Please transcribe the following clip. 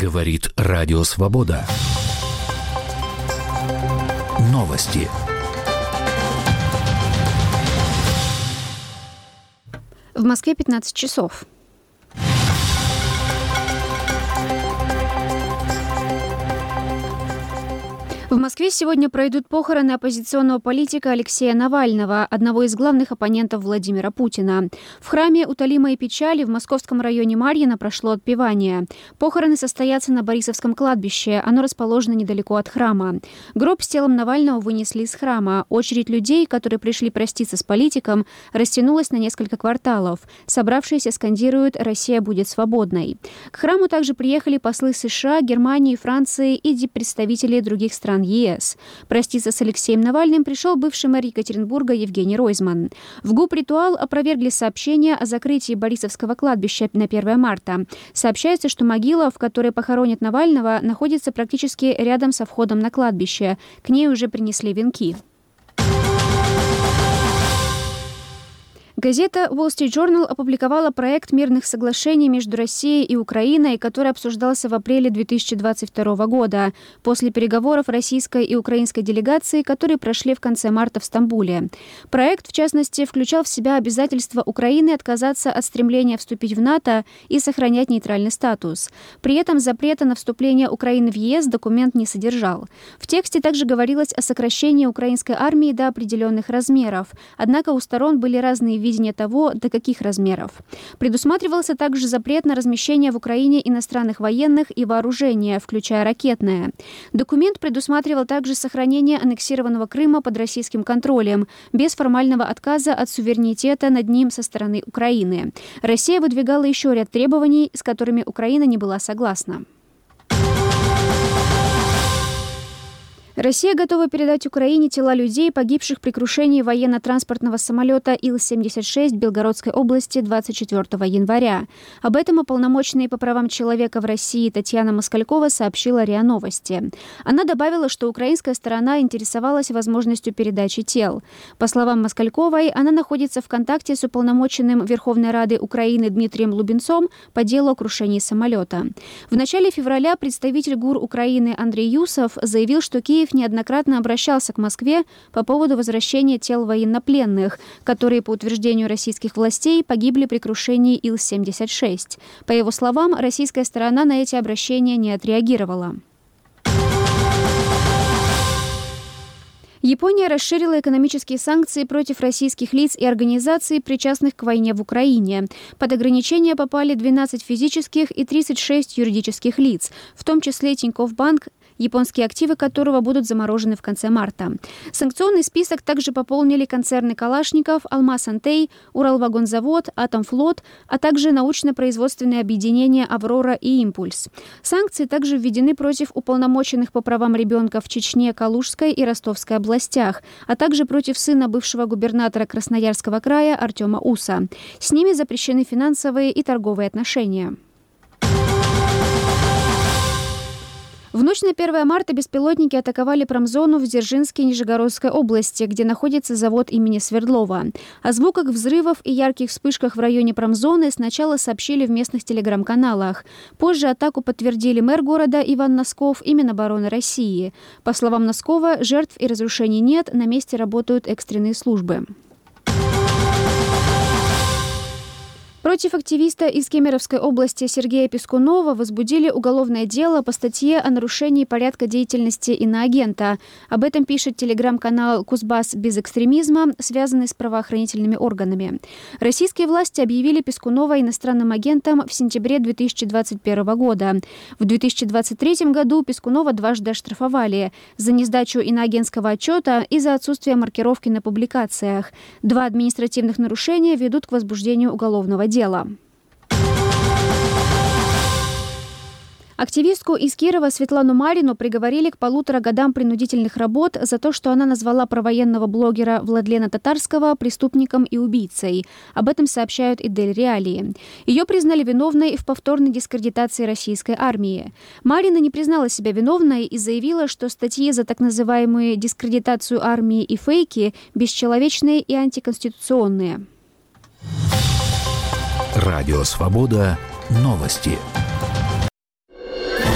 Говорит Радио Свобода. Новости. В Москве 15 часов. В Москве сегодня пройдут похороны оппозиционного политика Алексея Навального, одного из главных оппонентов Владимира Путина. В храме «Утолимой печали» в московском районе Марьино прошло отпевание. Похороны состоятся на Борисовском кладбище. Оно расположено недалеко от храма. Гроб с телом Навального вынесли из храма. Очередь людей, которые пришли проститься с политиком, растянулась на несколько кварталов. Собравшиеся скандируют «Россия будет свободной». К храму также приехали послы США, Германии, Франции и представители других стран стран ЕС. Проститься с Алексеем Навальным пришел бывший мэр Екатеринбурга Евгений Ройзман. В ГУП «Ритуал» опровергли сообщение о закрытии Борисовского кладбища на 1 марта. Сообщается, что могила, в которой похоронят Навального, находится практически рядом со входом на кладбище. К ней уже принесли венки. Газета Wall Street Journal опубликовала проект мирных соглашений между Россией и Украиной, который обсуждался в апреле 2022 года, после переговоров российской и украинской делегации, которые прошли в конце марта в Стамбуле. Проект, в частности, включал в себя обязательство Украины отказаться от стремления вступить в НАТО и сохранять нейтральный статус. При этом запрета на вступление Украины в ЕС документ не содержал. В тексте также говорилось о сокращении украинской армии до определенных размеров, однако у сторон были разные виды видение того, до каких размеров. Предусматривался также запрет на размещение в Украине иностранных военных и вооружения, включая ракетное. Документ предусматривал также сохранение аннексированного Крыма под российским контролем, без формального отказа от суверенитета над ним со стороны Украины. Россия выдвигала еще ряд требований, с которыми Украина не была согласна. Россия готова передать Украине тела людей, погибших при крушении военно-транспортного самолета Ил-76 в Белгородской области 24 января. Об этом уполномоченная по правам человека в России Татьяна Москалькова сообщила РИА Новости. Она добавила, что украинская сторона интересовалась возможностью передачи тел. По словам Москальковой, она находится в контакте с уполномоченным Верховной Рады Украины Дмитрием Лубенцом по делу о крушении самолета. В начале февраля представитель ГУР Украины Андрей Юсов заявил, что Киев Киев неоднократно обращался к Москве по поводу возвращения тел военнопленных, которые, по утверждению российских властей, погибли при крушении Ил-76. По его словам, российская сторона на эти обращения не отреагировала. Япония расширила экономические санкции против российских лиц и организаций, причастных к войне в Украине. Под ограничения попали 12 физических и 36 юридических лиц, в том числе Тинькофф Банк, японские активы которого будут заморожены в конце марта. Санкционный список также пополнили концерны Калашников, Алмаз Антей, Уралвагонзавод, Атомфлот, а также научно-производственные объединения «Аврора» и «Импульс». Санкции также введены против уполномоченных по правам ребенка в Чечне, Калужской и Ростовской областях, а также против сына бывшего губернатора Красноярского края Артема Уса. С ними запрещены финансовые и торговые отношения. В ночь на 1 марта беспилотники атаковали промзону в Дзержинске Нижегородской области, где находится завод имени Свердлова. О звуках взрывов и ярких вспышках в районе промзоны сначала сообщили в местных телеграм-каналах. Позже атаку подтвердили мэр города Иван Носков и Минобороны России. По словам Носкова, жертв и разрушений нет, на месте работают экстренные службы. Против активиста из Кемеровской области Сергея Пескунова возбудили уголовное дело по статье о нарушении порядка деятельности иноагента. Об этом пишет телеграм-канал «Кузбасс без экстремизма», связанный с правоохранительными органами. Российские власти объявили Пескунова иностранным агентом в сентябре 2021 года. В 2023 году Пескунова дважды оштрафовали за несдачу иноагентского отчета и за отсутствие маркировки на публикациях. Два административных нарушения ведут к возбуждению уголовного дела. Активистку из Кирова Светлану Марину приговорили к полутора годам принудительных работ за то, что она назвала провоенного блогера Владлена Татарского преступником и убийцей. Об этом сообщают и Дель Реалии. Ее признали виновной в повторной дискредитации российской армии. Марина не признала себя виновной и заявила, что статьи за так называемую дискредитацию армии и фейки бесчеловечные и антиконституционные. Радио «Свобода» новости.